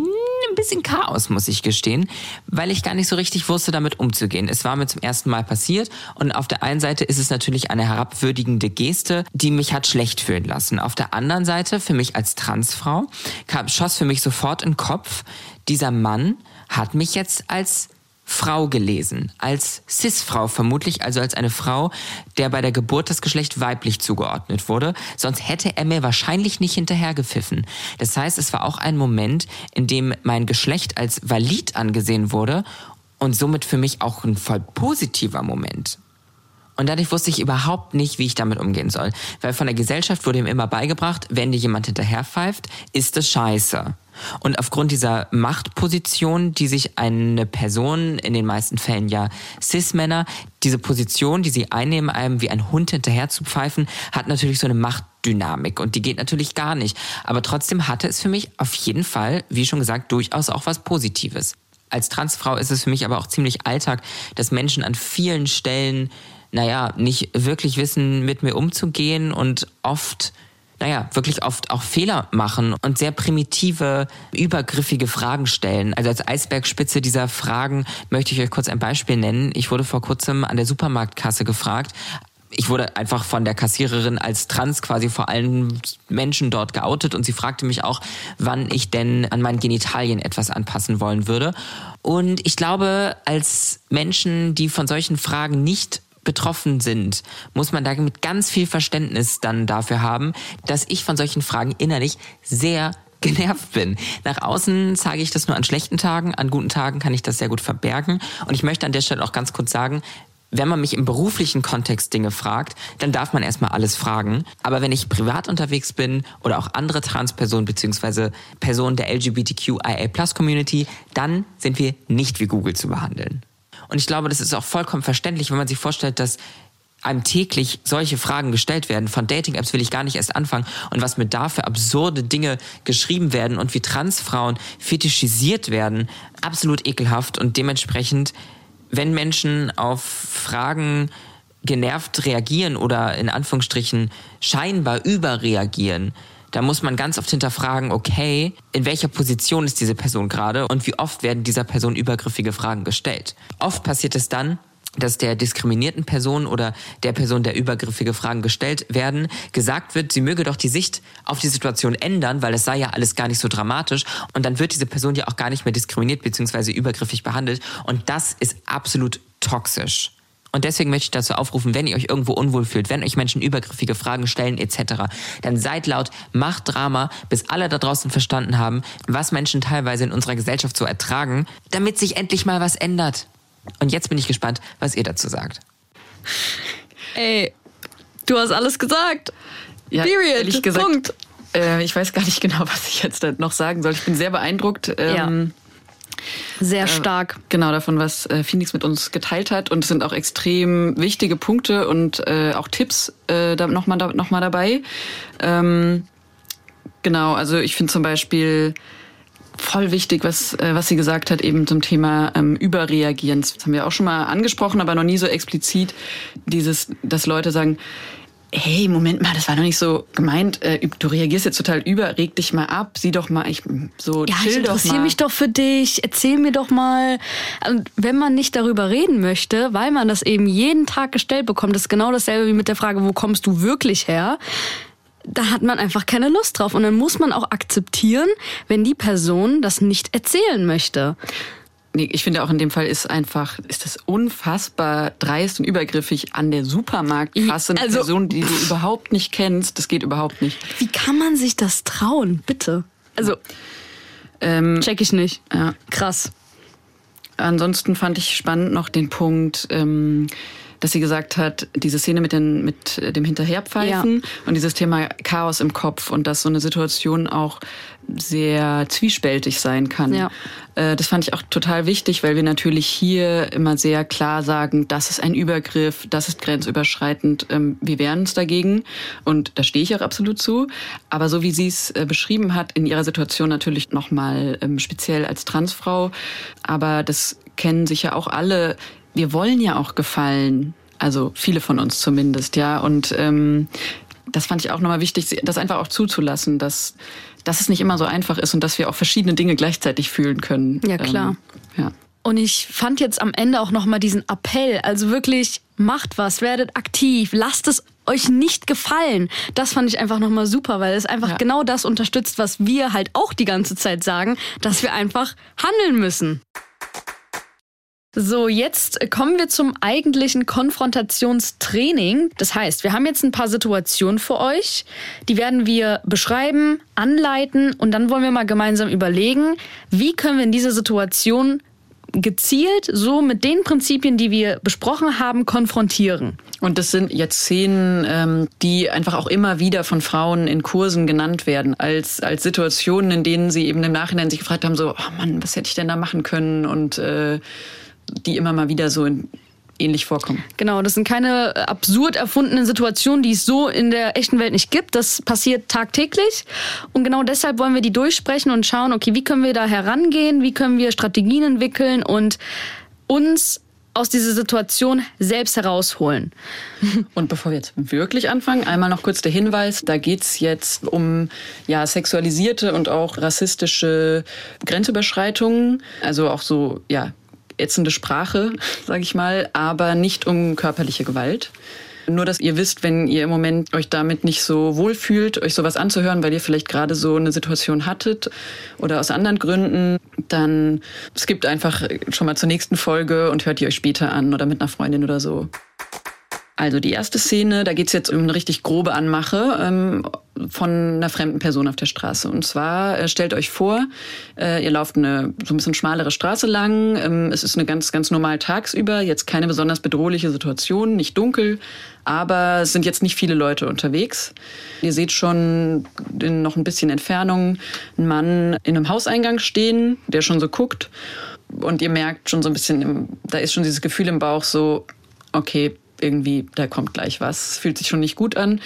bisschen Chaos, muss ich gestehen, weil ich gar nicht so richtig wusste, damit umzugehen. Es war mir zum ersten Mal passiert und auf der einen Seite ist es natürlich eine herabwürdigende Geste, die mich hat schlecht fühlen lassen. Auf der anderen Seite, für mich als Transfrau, kam, schoss für mich sofort in den Kopf, dieser Mann hat mich jetzt als Frau gelesen, als Cis-Frau vermutlich, also als eine Frau, der bei der Geburt das Geschlecht weiblich zugeordnet wurde, sonst hätte er mir wahrscheinlich nicht hinterhergepfiffen. Das heißt, es war auch ein Moment, in dem mein Geschlecht als valid angesehen wurde und somit für mich auch ein voll positiver Moment. Und dadurch wusste ich überhaupt nicht, wie ich damit umgehen soll. Weil von der Gesellschaft wurde ihm immer beigebracht, wenn dir jemand hinterherpfeift, ist es scheiße. Und aufgrund dieser Machtposition, die sich eine Person, in den meisten Fällen ja Cis-Männer, diese Position, die sie einnehmen, einem wie ein Hund hinterher zu pfeifen, hat natürlich so eine Machtdynamik und die geht natürlich gar nicht. Aber trotzdem hatte es für mich auf jeden Fall, wie schon gesagt, durchaus auch was Positives. Als Transfrau ist es für mich aber auch ziemlich Alltag, dass Menschen an vielen Stellen, naja, nicht wirklich wissen, mit mir umzugehen und oft naja, wirklich oft auch Fehler machen und sehr primitive, übergriffige Fragen stellen. Also als Eisbergspitze dieser Fragen möchte ich euch kurz ein Beispiel nennen. Ich wurde vor kurzem an der Supermarktkasse gefragt, ich wurde einfach von der Kassiererin als trans quasi vor allen Menschen dort geoutet und sie fragte mich auch, wann ich denn an meinen Genitalien etwas anpassen wollen würde. Und ich glaube, als Menschen, die von solchen Fragen nicht betroffen sind, muss man da mit ganz viel Verständnis dann dafür haben, dass ich von solchen Fragen innerlich sehr genervt bin. Nach außen zeige ich das nur an schlechten Tagen, an guten Tagen kann ich das sehr gut verbergen. Und ich möchte an der Stelle auch ganz kurz sagen, wenn man mich im beruflichen Kontext Dinge fragt, dann darf man erstmal alles fragen. Aber wenn ich privat unterwegs bin oder auch andere Transpersonen beziehungsweise Personen der LGBTQIA-Plus-Community, dann sind wir nicht wie Google zu behandeln. Und ich glaube, das ist auch vollkommen verständlich, wenn man sich vorstellt, dass einem täglich solche Fragen gestellt werden. Von Dating-Apps will ich gar nicht erst anfangen. Und was mir da für absurde Dinge geschrieben werden und wie Transfrauen fetischisiert werden, absolut ekelhaft. Und dementsprechend, wenn Menschen auf Fragen genervt reagieren oder in Anführungsstrichen scheinbar überreagieren, da muss man ganz oft hinterfragen, okay, in welcher Position ist diese Person gerade und wie oft werden dieser Person übergriffige Fragen gestellt. Oft passiert es dann, dass der diskriminierten Person oder der Person, der übergriffige Fragen gestellt werden, gesagt wird, sie möge doch die Sicht auf die Situation ändern, weil es sei ja alles gar nicht so dramatisch. Und dann wird diese Person ja auch gar nicht mehr diskriminiert bzw. übergriffig behandelt. Und das ist absolut toxisch. Und deswegen möchte ich dazu aufrufen, wenn ihr euch irgendwo unwohl fühlt, wenn euch Menschen übergriffige Fragen stellen etc., dann seid laut, macht Drama, bis alle da draußen verstanden haben, was Menschen teilweise in unserer Gesellschaft so ertragen, damit sich endlich mal was ändert. Und jetzt bin ich gespannt, was ihr dazu sagt. Ey, du hast alles gesagt. Ja, Period. ehrlich gesagt, Punkt. Äh, ich weiß gar nicht genau, was ich jetzt noch sagen soll. Ich bin sehr beeindruckt. Ähm, Ja. Sehr stark. Genau, davon, was äh, Phoenix mit uns geteilt hat. Und es sind auch extrem wichtige Punkte und äh, auch Tipps äh, da nochmal da, noch mal dabei. Ähm, genau, also ich finde zum Beispiel voll wichtig, was, äh, was sie gesagt hat, eben zum Thema ähm, Überreagieren. Das haben wir auch schon mal angesprochen, aber noch nie so explizit. Dieses, dass Leute sagen, hey, Moment mal, das war doch nicht so gemeint. Äh, du reagierst jetzt total über, reg dich mal ab, sieh doch mal, ich so Ja, ich chill doch interessiere mal. mich doch für dich. Erzähl mir doch mal. Und wenn man nicht darüber reden möchte, weil man das eben jeden Tag gestellt bekommt, das ist genau dasselbe wie mit der Frage, wo kommst du wirklich her? Da hat man einfach keine Lust drauf. Und dann muss man auch akzeptieren, wenn die Person das nicht erzählen möchte. Nee, ich finde auch in dem Fall ist einfach, ist das unfassbar dreist und übergriffig an der Supermarktkasse eine Also- Person, die du überhaupt nicht kennst. Das geht überhaupt nicht. Wie kann man sich das trauen? Bitte. Also, Ähm, check ich nicht. ja. Krass. Ansonsten fand ich spannend noch den Punkt, ähm, dass sie gesagt hat, diese Szene mit, den, mit dem Hinterherpfeifen und dieses Thema Chaos im Kopf und dass so eine Situation auch sehr zwiespältig sein kann. Ja. Äh, das fand ich auch total wichtig, weil wir natürlich hier immer sehr klar sagen, das ist ein Übergriff, das ist grenzüberschreitend, ähm, wir wehren uns dagegen und da stehe ich auch absolut zu. Aber so wie sie es äh, beschrieben hat, in ihrer Situation natürlich nochmal ähm, speziell als Transfrau, aber das kennen sicher auch alle. Wir wollen ja auch gefallen. Also viele von uns zumindest, ja. Und ähm, das fand ich auch nochmal wichtig, das einfach auch zuzulassen, dass, dass es nicht immer so einfach ist und dass wir auch verschiedene Dinge gleichzeitig fühlen können. Ja, klar. Ähm, ja. Und ich fand jetzt am Ende auch nochmal diesen Appell, also wirklich macht was, werdet aktiv, lasst es euch nicht gefallen. Das fand ich einfach nochmal super, weil es einfach ja. genau das unterstützt, was wir halt auch die ganze Zeit sagen, dass wir einfach handeln müssen. So, jetzt kommen wir zum eigentlichen Konfrontationstraining. Das heißt, wir haben jetzt ein paar Situationen für euch. Die werden wir beschreiben, anleiten und dann wollen wir mal gemeinsam überlegen, wie können wir in dieser Situation gezielt so mit den Prinzipien, die wir besprochen haben, konfrontieren. Und das sind jetzt Szenen, ähm, die einfach auch immer wieder von Frauen in Kursen genannt werden, als, als Situationen, in denen sie eben im Nachhinein sich gefragt haben, so, oh Mann, was hätte ich denn da machen können? Und äh, die immer mal wieder so in, ähnlich vorkommen. Genau, das sind keine absurd erfundenen Situationen, die es so in der echten Welt nicht gibt. Das passiert tagtäglich. Und genau deshalb wollen wir die durchsprechen und schauen, okay, wie können wir da herangehen, wie können wir Strategien entwickeln und uns aus dieser Situation selbst herausholen. Und bevor wir jetzt wirklich anfangen, einmal noch kurz der Hinweis, da geht's jetzt um ja, sexualisierte und auch rassistische Grenzüberschreitungen, also auch so ja, ätzende Sprache, sage ich mal, aber nicht um körperliche Gewalt. Nur, dass ihr wisst, wenn ihr im Moment euch damit nicht so wohl fühlt, euch sowas anzuhören, weil ihr vielleicht gerade so eine Situation hattet oder aus anderen Gründen, dann skippt einfach schon mal zur nächsten Folge und hört die euch später an oder mit einer Freundin oder so. Also die erste Szene, da geht's jetzt um eine richtig grobe Anmache ähm, von einer fremden Person auf der Straße. Und zwar äh, stellt euch vor, äh, ihr lauft eine so ein bisschen schmalere Straße lang. Ähm, es ist eine ganz ganz normal tagsüber, jetzt keine besonders bedrohliche Situation, nicht dunkel, aber es sind jetzt nicht viele Leute unterwegs. Ihr seht schon in noch ein bisschen Entfernung einen Mann in einem Hauseingang stehen, der schon so guckt. Und ihr merkt schon so ein bisschen, da ist schon dieses Gefühl im Bauch so, okay, irgendwie, da kommt gleich was, fühlt sich schon nicht gut an.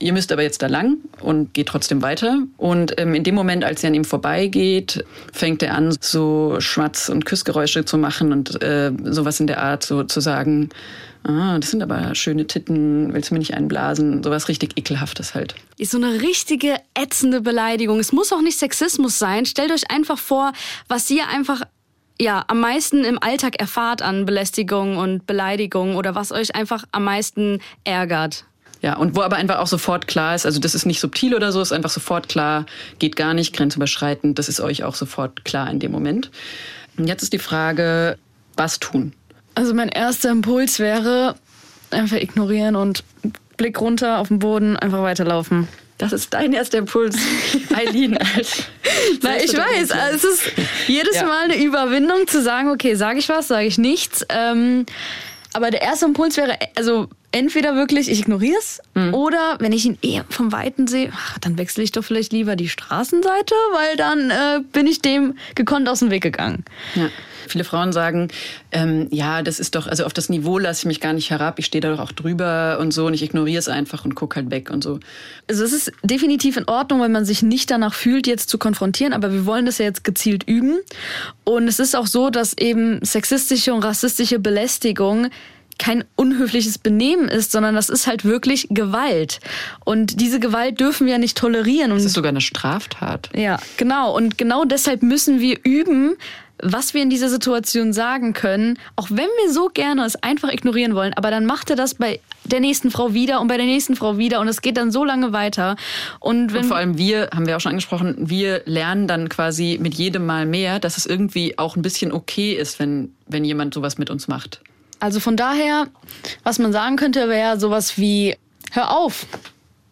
Ihr müsst aber jetzt da lang und geht trotzdem weiter. Und ähm, in dem Moment, als ihr an ihm vorbeigeht, fängt er an, so Schmatz- und Küssgeräusche zu machen und äh, sowas in der Art, so zu sagen, ah, das sind aber schöne Titten, willst du mir nicht einblasen? Sowas richtig ekelhaftes halt. Ist so eine richtige ätzende Beleidigung. Es muss auch nicht Sexismus sein. Stellt euch einfach vor, was ihr einfach ja, am meisten im Alltag erfahrt an Belästigung und Beleidigung oder was euch einfach am meisten ärgert? Ja, und wo aber einfach auch sofort klar ist, also das ist nicht subtil oder so, ist einfach sofort klar, geht gar nicht, grenzüberschreitend, das ist euch auch sofort klar in dem Moment. Und jetzt ist die Frage, was tun? Also mein erster Impuls wäre einfach ignorieren und Blick runter auf den Boden, einfach weiterlaufen. Das ist dein erster Impuls, Eileen. Na, ich weiß, also es ist jedes ja. Mal eine Überwindung zu sagen, okay, sage ich was, sage ich nichts. Ähm, aber der erste Impuls wäre, also entweder wirklich, ich ignoriere es, mhm. oder wenn ich ihn eher vom Weiten sehe, ach, dann wechsle ich doch vielleicht lieber die Straßenseite, weil dann äh, bin ich dem gekonnt aus dem Weg gegangen. Ja. Viele Frauen sagen, ähm, ja, das ist doch, also auf das Niveau lasse ich mich gar nicht herab, ich stehe da doch auch drüber und so und ich ignoriere es einfach und gucke halt weg und so. Also es ist definitiv in Ordnung, wenn man sich nicht danach fühlt, jetzt zu konfrontieren, aber wir wollen das ja jetzt gezielt üben. Und es ist auch so, dass eben sexistische und rassistische Belästigung kein unhöfliches Benehmen ist, sondern das ist halt wirklich Gewalt. Und diese Gewalt dürfen wir ja nicht tolerieren. Und das ist sogar eine Straftat. Ja, genau. Und genau deshalb müssen wir üben, was wir in dieser Situation sagen können, auch wenn wir so gerne es einfach ignorieren wollen, aber dann macht er das bei der nächsten Frau wieder und bei der nächsten Frau wieder und es geht dann so lange weiter. Und, und vor allem wir, haben wir auch schon angesprochen, wir lernen dann quasi mit jedem Mal mehr, dass es irgendwie auch ein bisschen okay ist, wenn, wenn jemand sowas mit uns macht. Also von daher, was man sagen könnte, wäre sowas wie, hör auf,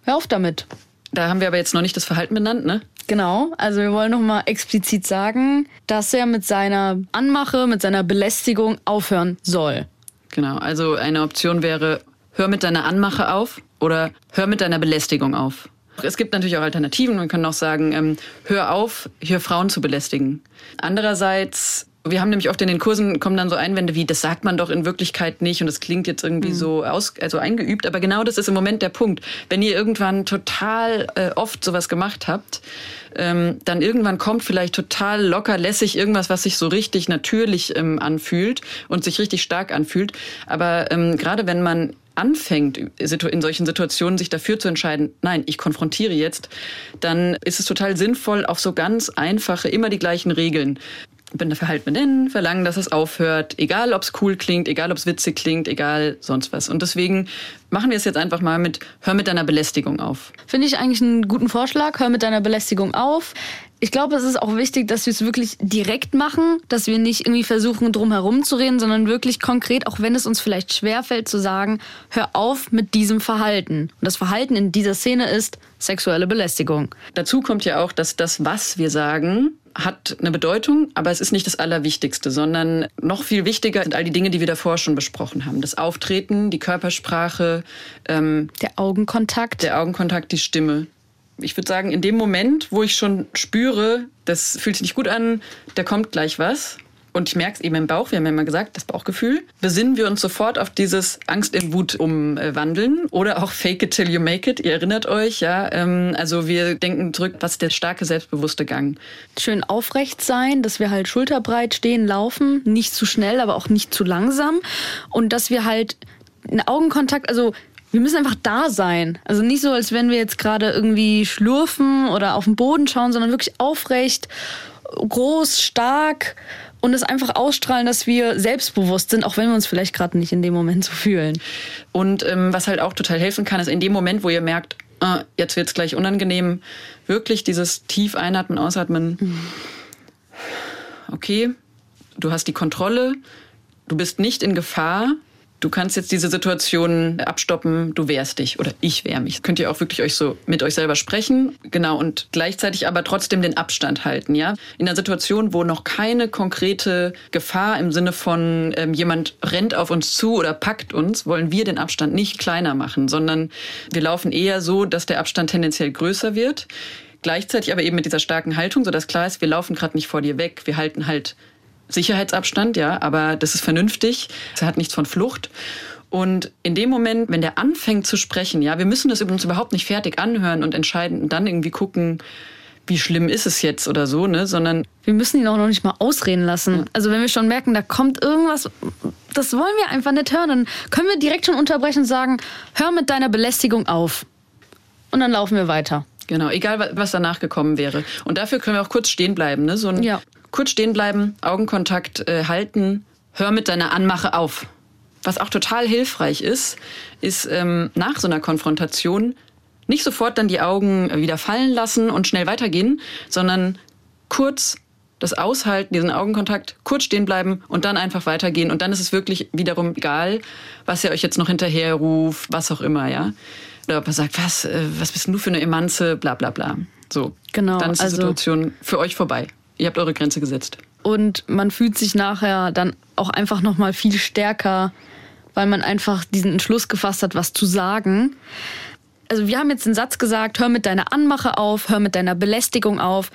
hör auf damit. Da haben wir aber jetzt noch nicht das Verhalten benannt, ne? Genau, also wir wollen nochmal explizit sagen, dass er mit seiner Anmache, mit seiner Belästigung aufhören soll. Genau, also eine Option wäre, hör mit deiner Anmache auf oder hör mit deiner Belästigung auf. Es gibt natürlich auch Alternativen. Man kann auch sagen, ähm, hör auf, hier Frauen zu belästigen. Andererseits Wir haben nämlich oft in den Kursen kommen dann so Einwände wie, das sagt man doch in Wirklichkeit nicht und das klingt jetzt irgendwie mhm. so aus, also eingeübt. Aber genau das ist im Moment der Punkt. Wenn ihr irgendwann total äh, oft sowas gemacht habt, ähm, dann irgendwann kommt vielleicht total locker, lässig irgendwas, was sich so richtig natürlich ähm, anfühlt und sich richtig stark anfühlt. Aber ähm, gerade wenn man anfängt, in solchen Situationen sich dafür zu entscheiden, nein, ich konfrontiere jetzt, dann ist es total sinnvoll, auf so ganz einfache, immer die gleichen Regeln Verhalten benennen, verlangen, dass es aufhört, egal ob es cool klingt, egal ob es witzig klingt, egal sonst was. Und deswegen machen wir es jetzt einfach mal mit Hör mit deiner Belästigung auf. Finde ich eigentlich einen guten Vorschlag. Hör mit deiner Belästigung auf. Ich glaube, es ist auch wichtig, dass wir es wirklich direkt machen, dass wir nicht irgendwie versuchen, drum herum zu reden, sondern wirklich konkret, auch wenn es uns vielleicht schwerfällt, zu sagen, hör auf mit diesem Verhalten. Und das Verhalten in dieser Szene ist sexuelle Belästigung. Dazu kommt ja auch, dass das, was wir sagen, hat eine Bedeutung, aber es ist nicht das Allerwichtigste, sondern noch viel wichtiger sind all die Dinge, die wir davor schon besprochen haben. Das Auftreten, die Körpersprache, ähm, der Augenkontakt. Der Augenkontakt, die Stimme. Ich würde sagen, in dem Moment, wo ich schon spüre, das fühlt sich nicht gut an, da kommt gleich was, und ich merke es eben im Bauch, wir haben ja immer gesagt, das Bauchgefühl, besinnen wir uns sofort auf dieses Angst in Wut umwandeln oder auch Fake it till you make it. Ihr erinnert euch, ja. Ähm, also wir denken zurück, was ist der starke, selbstbewusste Gang? Schön aufrecht sein, dass wir halt schulterbreit stehen, laufen, nicht zu schnell, aber auch nicht zu langsam. Und dass wir halt einen Augenkontakt, also wir müssen einfach da sein. Also nicht so, als wenn wir jetzt gerade irgendwie schlurfen oder auf den Boden schauen, sondern wirklich aufrecht, groß, stark und es einfach ausstrahlen, dass wir selbstbewusst sind, auch wenn wir uns vielleicht gerade nicht in dem Moment so fühlen. Und ähm, was halt auch total helfen kann, ist in dem Moment, wo ihr merkt, äh, jetzt wird es gleich unangenehm, wirklich dieses tief einatmen, ausatmen. Mhm. Okay, du hast die Kontrolle, du bist nicht in Gefahr, du kannst jetzt diese Situation abstoppen, du wehrst dich oder ich wehr mich. Könnt ihr auch wirklich euch so mit euch selber sprechen, genau, und gleichzeitig aber trotzdem den Abstand halten, ja? In einer Situation, wo noch keine konkrete Gefahr im Sinne von ähm, jemand rennt auf uns zu oder packt uns, wollen wir den Abstand nicht kleiner machen, sondern wir laufen eher so, dass der Abstand tendenziell größer wird. Gleichzeitig aber eben mit dieser starken Haltung, sodass klar ist, wir laufen gerade nicht vor dir weg, wir halten halt Sicherheitsabstand, ja, aber das ist vernünftig. Es hat nichts von Flucht. Und in dem Moment, wenn der anfängt zu sprechen, ja, wir müssen das übrigens überhaupt nicht fertig anhören und entscheiden und dann irgendwie gucken, wie schlimm ist es jetzt oder so, ne, sondern wir müssen ihn auch noch nicht mal ausreden lassen. Ja. Also wenn wir schon merken, da kommt irgendwas, das wollen wir einfach nicht hören, dann können wir direkt schon unterbrechen und sagen, hör mit deiner Belästigung auf. Und dann laufen wir weiter. Genau, egal was danach gekommen wäre. Und dafür können wir auch kurz stehen bleiben, ne? So ein ja. Kurz stehen bleiben, Augenkontakt äh, halten, hör mit deiner Anmache auf. Was auch total hilfreich ist, ist ähm, nach so einer Konfrontation nicht sofort dann die Augen wieder fallen lassen und schnell weitergehen, sondern kurz das Aushalten, diesen Augenkontakt, kurz stehen bleiben und dann einfach weitergehen. Und dann ist es wirklich wiederum egal, was ihr euch jetzt noch hinterher ruft, was auch immer, ja. Oder ob er sagt, was, äh, was bist denn du für eine Emanze, bla bla bla. So. Genau. Dann ist die also Situation für euch vorbei. Ihr habt eure Grenze gesetzt. Und man fühlt sich nachher dann auch einfach noch mal viel stärker, weil man einfach diesen Entschluss gefasst hat, was zu sagen. Also wir haben jetzt den Satz gesagt, hör mit deiner Anmache auf, hör mit deiner Belästigung auf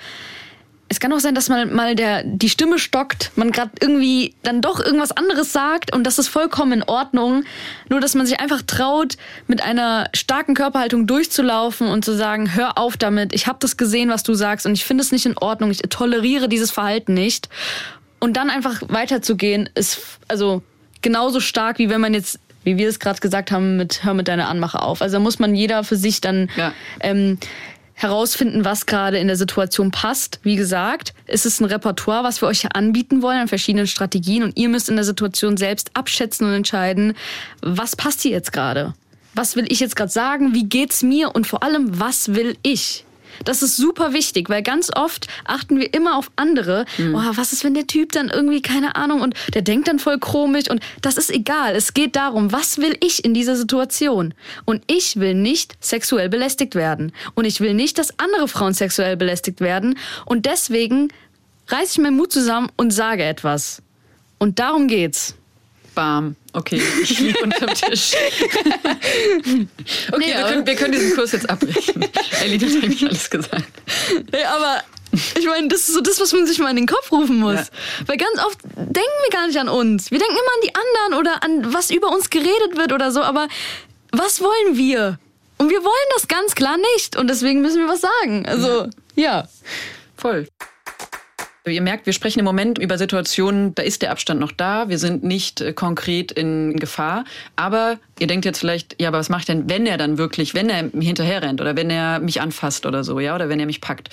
es kann auch sein, dass man mal der, die Stimme stockt, man gerade irgendwie dann doch irgendwas anderes sagt und das ist vollkommen in Ordnung. Nur, dass man sich einfach traut, mit einer starken Körperhaltung durchzulaufen und zu sagen, hör auf damit, ich habe das gesehen, was du sagst und ich finde es nicht in Ordnung, ich toleriere dieses Verhalten nicht. Und dann einfach weiterzugehen, ist also genauso stark, wie wenn man jetzt wie wir es gerade gesagt haben, mit Hör mit deiner Anmache auf. Also muss man jeder für sich dann ja. ähm, herausfinden, was gerade in der Situation passt. Wie gesagt, ist es ein Repertoire, was wir euch anbieten wollen an verschiedenen Strategien und ihr müsst in der Situation selbst abschätzen und entscheiden, was passt hier jetzt gerade? Was will ich jetzt gerade sagen? Wie geht's mir? Und vor allem, was will ich? Das ist super wichtig, weil ganz oft achten wir immer auf andere. Mhm. Oh, was ist, wenn der Typ dann irgendwie, keine Ahnung, und der denkt dann voll komisch und das ist egal. Es geht darum, was will ich in dieser Situation? Und ich will nicht sexuell belästigt werden. Und ich will nicht, dass andere Frauen sexuell belästigt werden. Und deswegen reiße ich meinen Mut zusammen und sage etwas. Und darum geht's. Bam. Okay, ich liege unterm Tisch. okay, nee, wir, können, wir, können, diesen Kurs jetzt abbrechen. Ellie hat eigentlich alles gesagt. Nee, aber Ich meine, das ist so das, was man sich mal in den Kopf rufen muss. Ja. Weil ganz oft denken wir gar nicht an uns. Wir denken immer an die anderen oder an was über uns geredet wird oder so. Aber was wollen wir? Und wir wollen das ganz klar nicht. Und deswegen müssen wir was sagen. Also, ja. Voll. Ihr merkt, wir sprechen im Moment über Situationen, da ist der Abstand noch da. Wir sind nicht äh, konkret in Gefahr. Aber ihr denkt jetzt vielleicht, ja, aber was mache ich denn, wenn er dann wirklich, wenn er hinterher rennt oder wenn er mich anfasst oder so, ja, oder wenn er mich packt?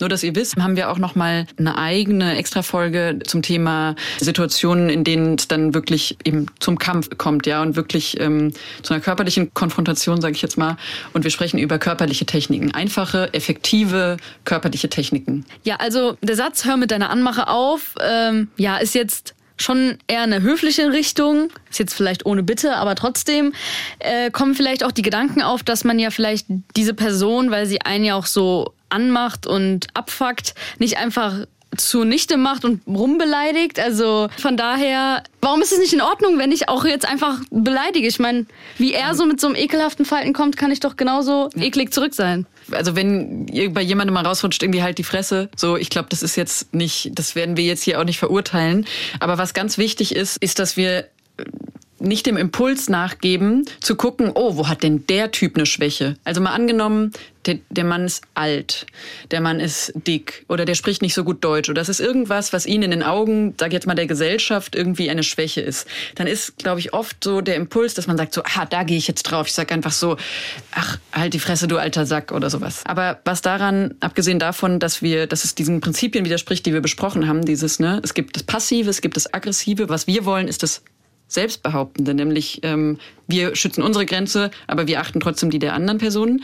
Nur, dass ihr wisst, haben wir auch noch mal eine eigene Extra-Folge zum Thema Situationen, in denen es dann wirklich eben zum Kampf kommt, ja, und wirklich ähm, zu einer körperlichen Konfrontation, sage ich jetzt mal. Und wir sprechen über körperliche Techniken, einfache, effektive körperliche Techniken. Ja, also der Satz "Hör mit deiner Anmache auf", ähm, ja, ist jetzt schon eher eine höfliche Richtung. Ist jetzt vielleicht ohne Bitte, aber trotzdem äh, kommen vielleicht auch die Gedanken auf, dass man ja vielleicht diese Person, weil sie einen ja auch so anmacht und abfuckt, nicht einfach zunichte macht und rumbeleidigt. Also von daher, warum ist es nicht in Ordnung, wenn ich auch jetzt einfach beleidige? Ich meine, wie er so mit so einem ekelhaften Falten kommt, kann ich doch genauso ja. eklig zurück sein. Also wenn ihr bei jemandem mal rausrutscht, irgendwie halt die Fresse. So, ich glaube, das ist jetzt nicht, das werden wir jetzt hier auch nicht verurteilen. Aber was ganz wichtig ist, ist, dass wir nicht dem Impuls nachgeben, zu gucken, oh, wo hat denn der Typ eine Schwäche? Also mal angenommen, der, der Mann ist alt, der Mann ist dick oder der spricht nicht so gut Deutsch oder das ist irgendwas, was ihn in den Augen, sag jetzt mal, der Gesellschaft irgendwie eine Schwäche ist. Dann ist, glaube ich, oft so der Impuls, dass man sagt so, ah, da gehe ich jetzt drauf. Ich sag einfach so, ach, halt die Fresse, du alter Sack oder sowas. Aber was daran, abgesehen davon, dass wir, dass es diesen Prinzipien widerspricht, die wir besprochen haben, dieses, ne, es gibt das Passive, es gibt das Aggressive. Was wir wollen, ist das Selbstbehauptende, nämlich ähm, wir schützen unsere Grenze, aber wir achten trotzdem die der anderen Personen.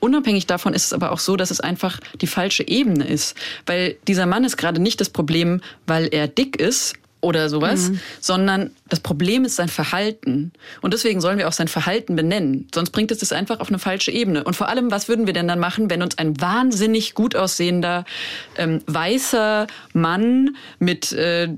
Unabhängig davon ist es aber auch so, dass es einfach die falsche Ebene ist, weil dieser Mann ist gerade nicht das Problem, weil er dick ist, oder sowas, mhm. sondern das Problem ist sein Verhalten. Und deswegen sollen wir auch sein Verhalten benennen. Sonst bringt es das einfach auf eine falsche Ebene. Und vor allem, was würden wir denn dann machen, wenn uns ein wahnsinnig gut aussehender ähm, weißer Mann mit äh,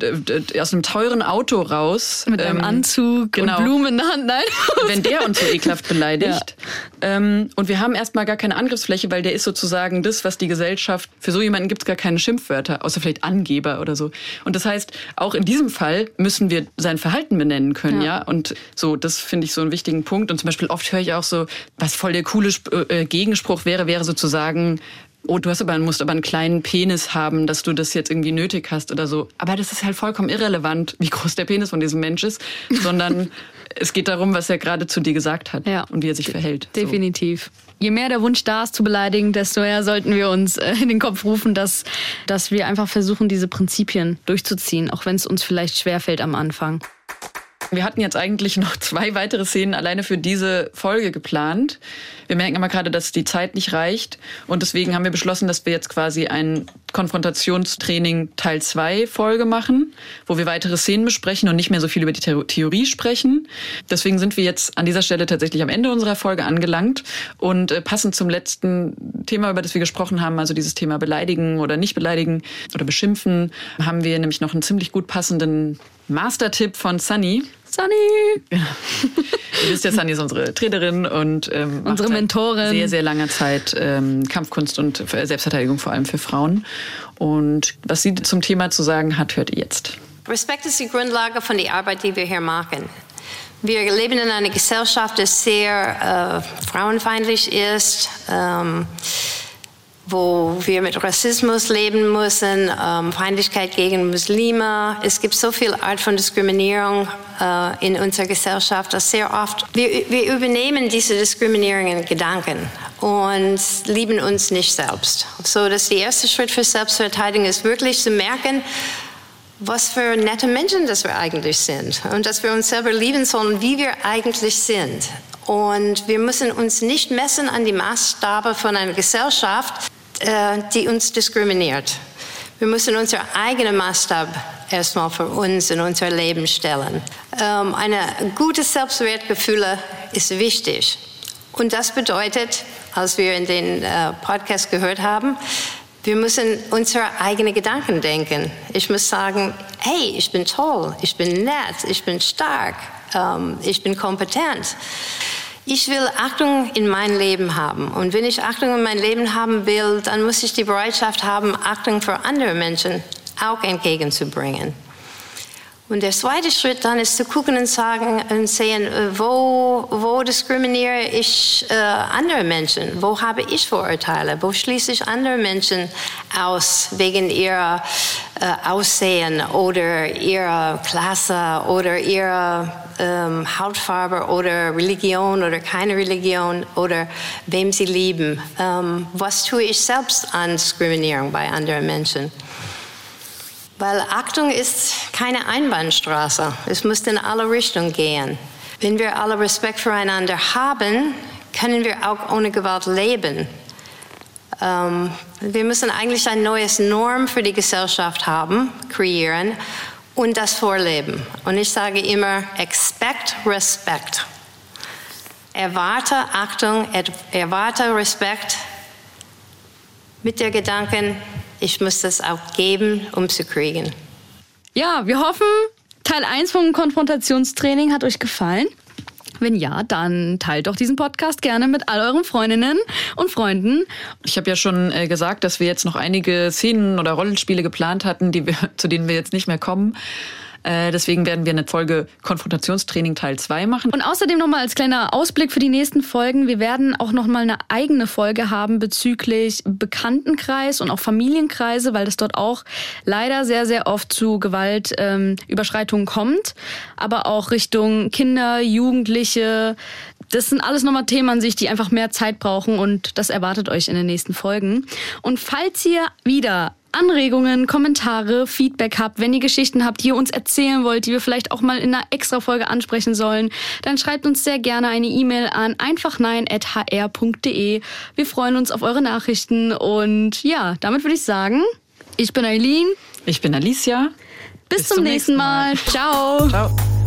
aus einem teuren Auto raus mit ähm, einem Anzug genau, und Blumen in der Hand, nein, wenn der uns so ekelhaft beleidigt ja. ähm, und wir haben erstmal gar keine Angriffsfläche, weil der ist sozusagen das, was die Gesellschaft für so jemanden gibt es gar keine Schimpfwörter, außer vielleicht Angeber oder so. Und das heißt, auch in diesem Fall müssen wir sein Verhalten benennen können, ja. ja? Und so, das finde ich so einen wichtigen Punkt. Und zum Beispiel oft höre ich auch so, was voll der coole äh, Gegenspruch wäre, wäre sozusagen, oh, du hast aber, musst aber einen kleinen Penis haben, dass du das jetzt irgendwie nötig hast oder so. Aber das ist halt vollkommen irrelevant, wie groß der Penis von diesem Mensch ist, sondern es geht darum, was er gerade zu dir gesagt hat ja. und wie er sich verhält. Definitiv. So je mehr der Wunsch da ist zu beleidigen, desto eher sollten wir uns äh, in den Kopf rufen, dass, dass wir einfach versuchen, diese Prinzipien durchzuziehen, auch wenn es uns vielleicht schwerfällt am Anfang. Wir hatten jetzt eigentlich noch zwei weitere Szenen alleine für diese Folge geplant. Wir merken aber gerade, dass die Zeit nicht reicht. Und deswegen haben wir beschlossen, dass wir jetzt quasi ein Konfrontationstraining Teil 2 Folge machen, wo wir weitere Szenen besprechen und nicht mehr so viel über die Theorie sprechen. Deswegen sind wir jetzt an dieser Stelle tatsächlich am Ende unserer Folge angelangt. Und äh, passend zum letzten Thema, über das wir gesprochen haben, also dieses Thema beleidigen oder nicht beleidigen oder beschimpfen, haben wir nämlich noch einen ziemlich gut passenden Master-Tipp von Sunny. Sunny! Ja. Ihr wisst ja, Sunny ist unsere Trainerin und ähm, unsere Mentorin. Sehr, sehr langer Zeit ähm, Kampfkunst und Selbstverteidigung vor allem für Frauen. Und was sie zum Thema zu sagen hat, hört ihr jetzt. Respekt ist die Grundlage von der Arbeit, die wir hier machen. Wir leben in einer Gesellschaft, die sehr äh, frauenfeindlich ist. Ähm, wo wir mit Rassismus leben müssen, ähm, Feindlichkeit gegen Muslime. Es gibt so viel Art von Diskriminierung äh, in unserer Gesellschaft, dass sehr oft wir, wir übernehmen diese diskriminierenden Gedanken und lieben uns nicht selbst. So, dass der erste Schritt für Selbstverteidigung ist wirklich zu merken, was für nette Menschen das wir eigentlich sind und dass wir uns selber lieben sollen, wie wir eigentlich sind. Und wir müssen uns nicht messen an die Maßstabe von einer Gesellschaft, die uns diskriminiert. Wir müssen unseren eigenen Maßstab erstmal für uns in unser Leben stellen. Ähm, eine gute Selbstwertgefühl ist wichtig. Und das bedeutet, als wir in den äh, Podcast gehört haben, wir müssen unsere eigenen Gedanken denken. Ich muss sagen, hey, ich bin toll, ich bin nett, ich bin stark, ähm, ich bin kompetent. Ich will Achtung in mein Leben haben. Und wenn ich Achtung in mein Leben haben will, dann muss ich die Bereitschaft haben, Achtung für andere Menschen auch entgegenzubringen. Und der zweite Schritt dann ist zu gucken und sagen und sehen, äh, wo, wo diskriminiere ich äh, andere Menschen? Wo habe ich Vorurteile? Wo schließe ich andere Menschen aus wegen ihrer äh, Aussehen oder ihrer Klasse oder ihrer ähm, Hautfarbe oder Religion oder keine Religion oder wem sie lieben? Ähm, was tue ich selbst an Diskriminierung bei anderen Menschen? Weil Achtung ist keine Einbahnstraße. Es muss in alle Richtungen gehen. Wenn wir alle Respekt füreinander haben, können wir auch ohne Gewalt leben. Ähm, wir müssen eigentlich ein neues Norm für die Gesellschaft haben, kreieren und das vorleben. Und ich sage immer, expect respect. Erwarte Achtung, erwarte Respekt mit der Gedanken, ich muss das auch geben, um zu kriegen. Ja, wir hoffen, Teil 1 vom Konfrontationstraining hat euch gefallen. Wenn ja, dann teilt doch diesen Podcast gerne mit all euren Freundinnen und Freunden. Ich habe ja schon äh, gesagt, dass wir jetzt noch einige Szenen oder Rollenspiele geplant hatten, die wir, zu denen wir jetzt nicht mehr kommen. Äh, deswegen werden wir eine Folge Konfrontationstraining Teil 2 machen. Und außerdem nochmal als kleiner Ausblick für die nächsten Folgen. Wir werden auch nochmal eine eigene Folge haben bezüglich Bekanntenkreis und auch Familienkreise, weil das dort auch leider sehr, sehr oft zu Gewaltüberschreitungen ähm, kommt. Aber auch Richtung Kinder, Jugendliche. Das sind alles nochmal Themen an sich, die einfach mehr Zeit brauchen und das erwartet euch in den nächsten Folgen. Und falls ihr wieder Anregungen, Kommentare, Feedback habt, wenn ihr Geschichten habt, die ihr uns erzählen wollt, die wir vielleicht auch mal in einer extra Folge ansprechen sollen, dann schreibt uns sehr gerne eine E-Mail an einfachnein.hr.de. Wir freuen uns auf eure Nachrichten und ja, damit würde ich sagen, ich bin Eileen. Ich bin Alicia. Bis, Bis zum, zum, nächsten Mal. Mal. Ciao. Ciao.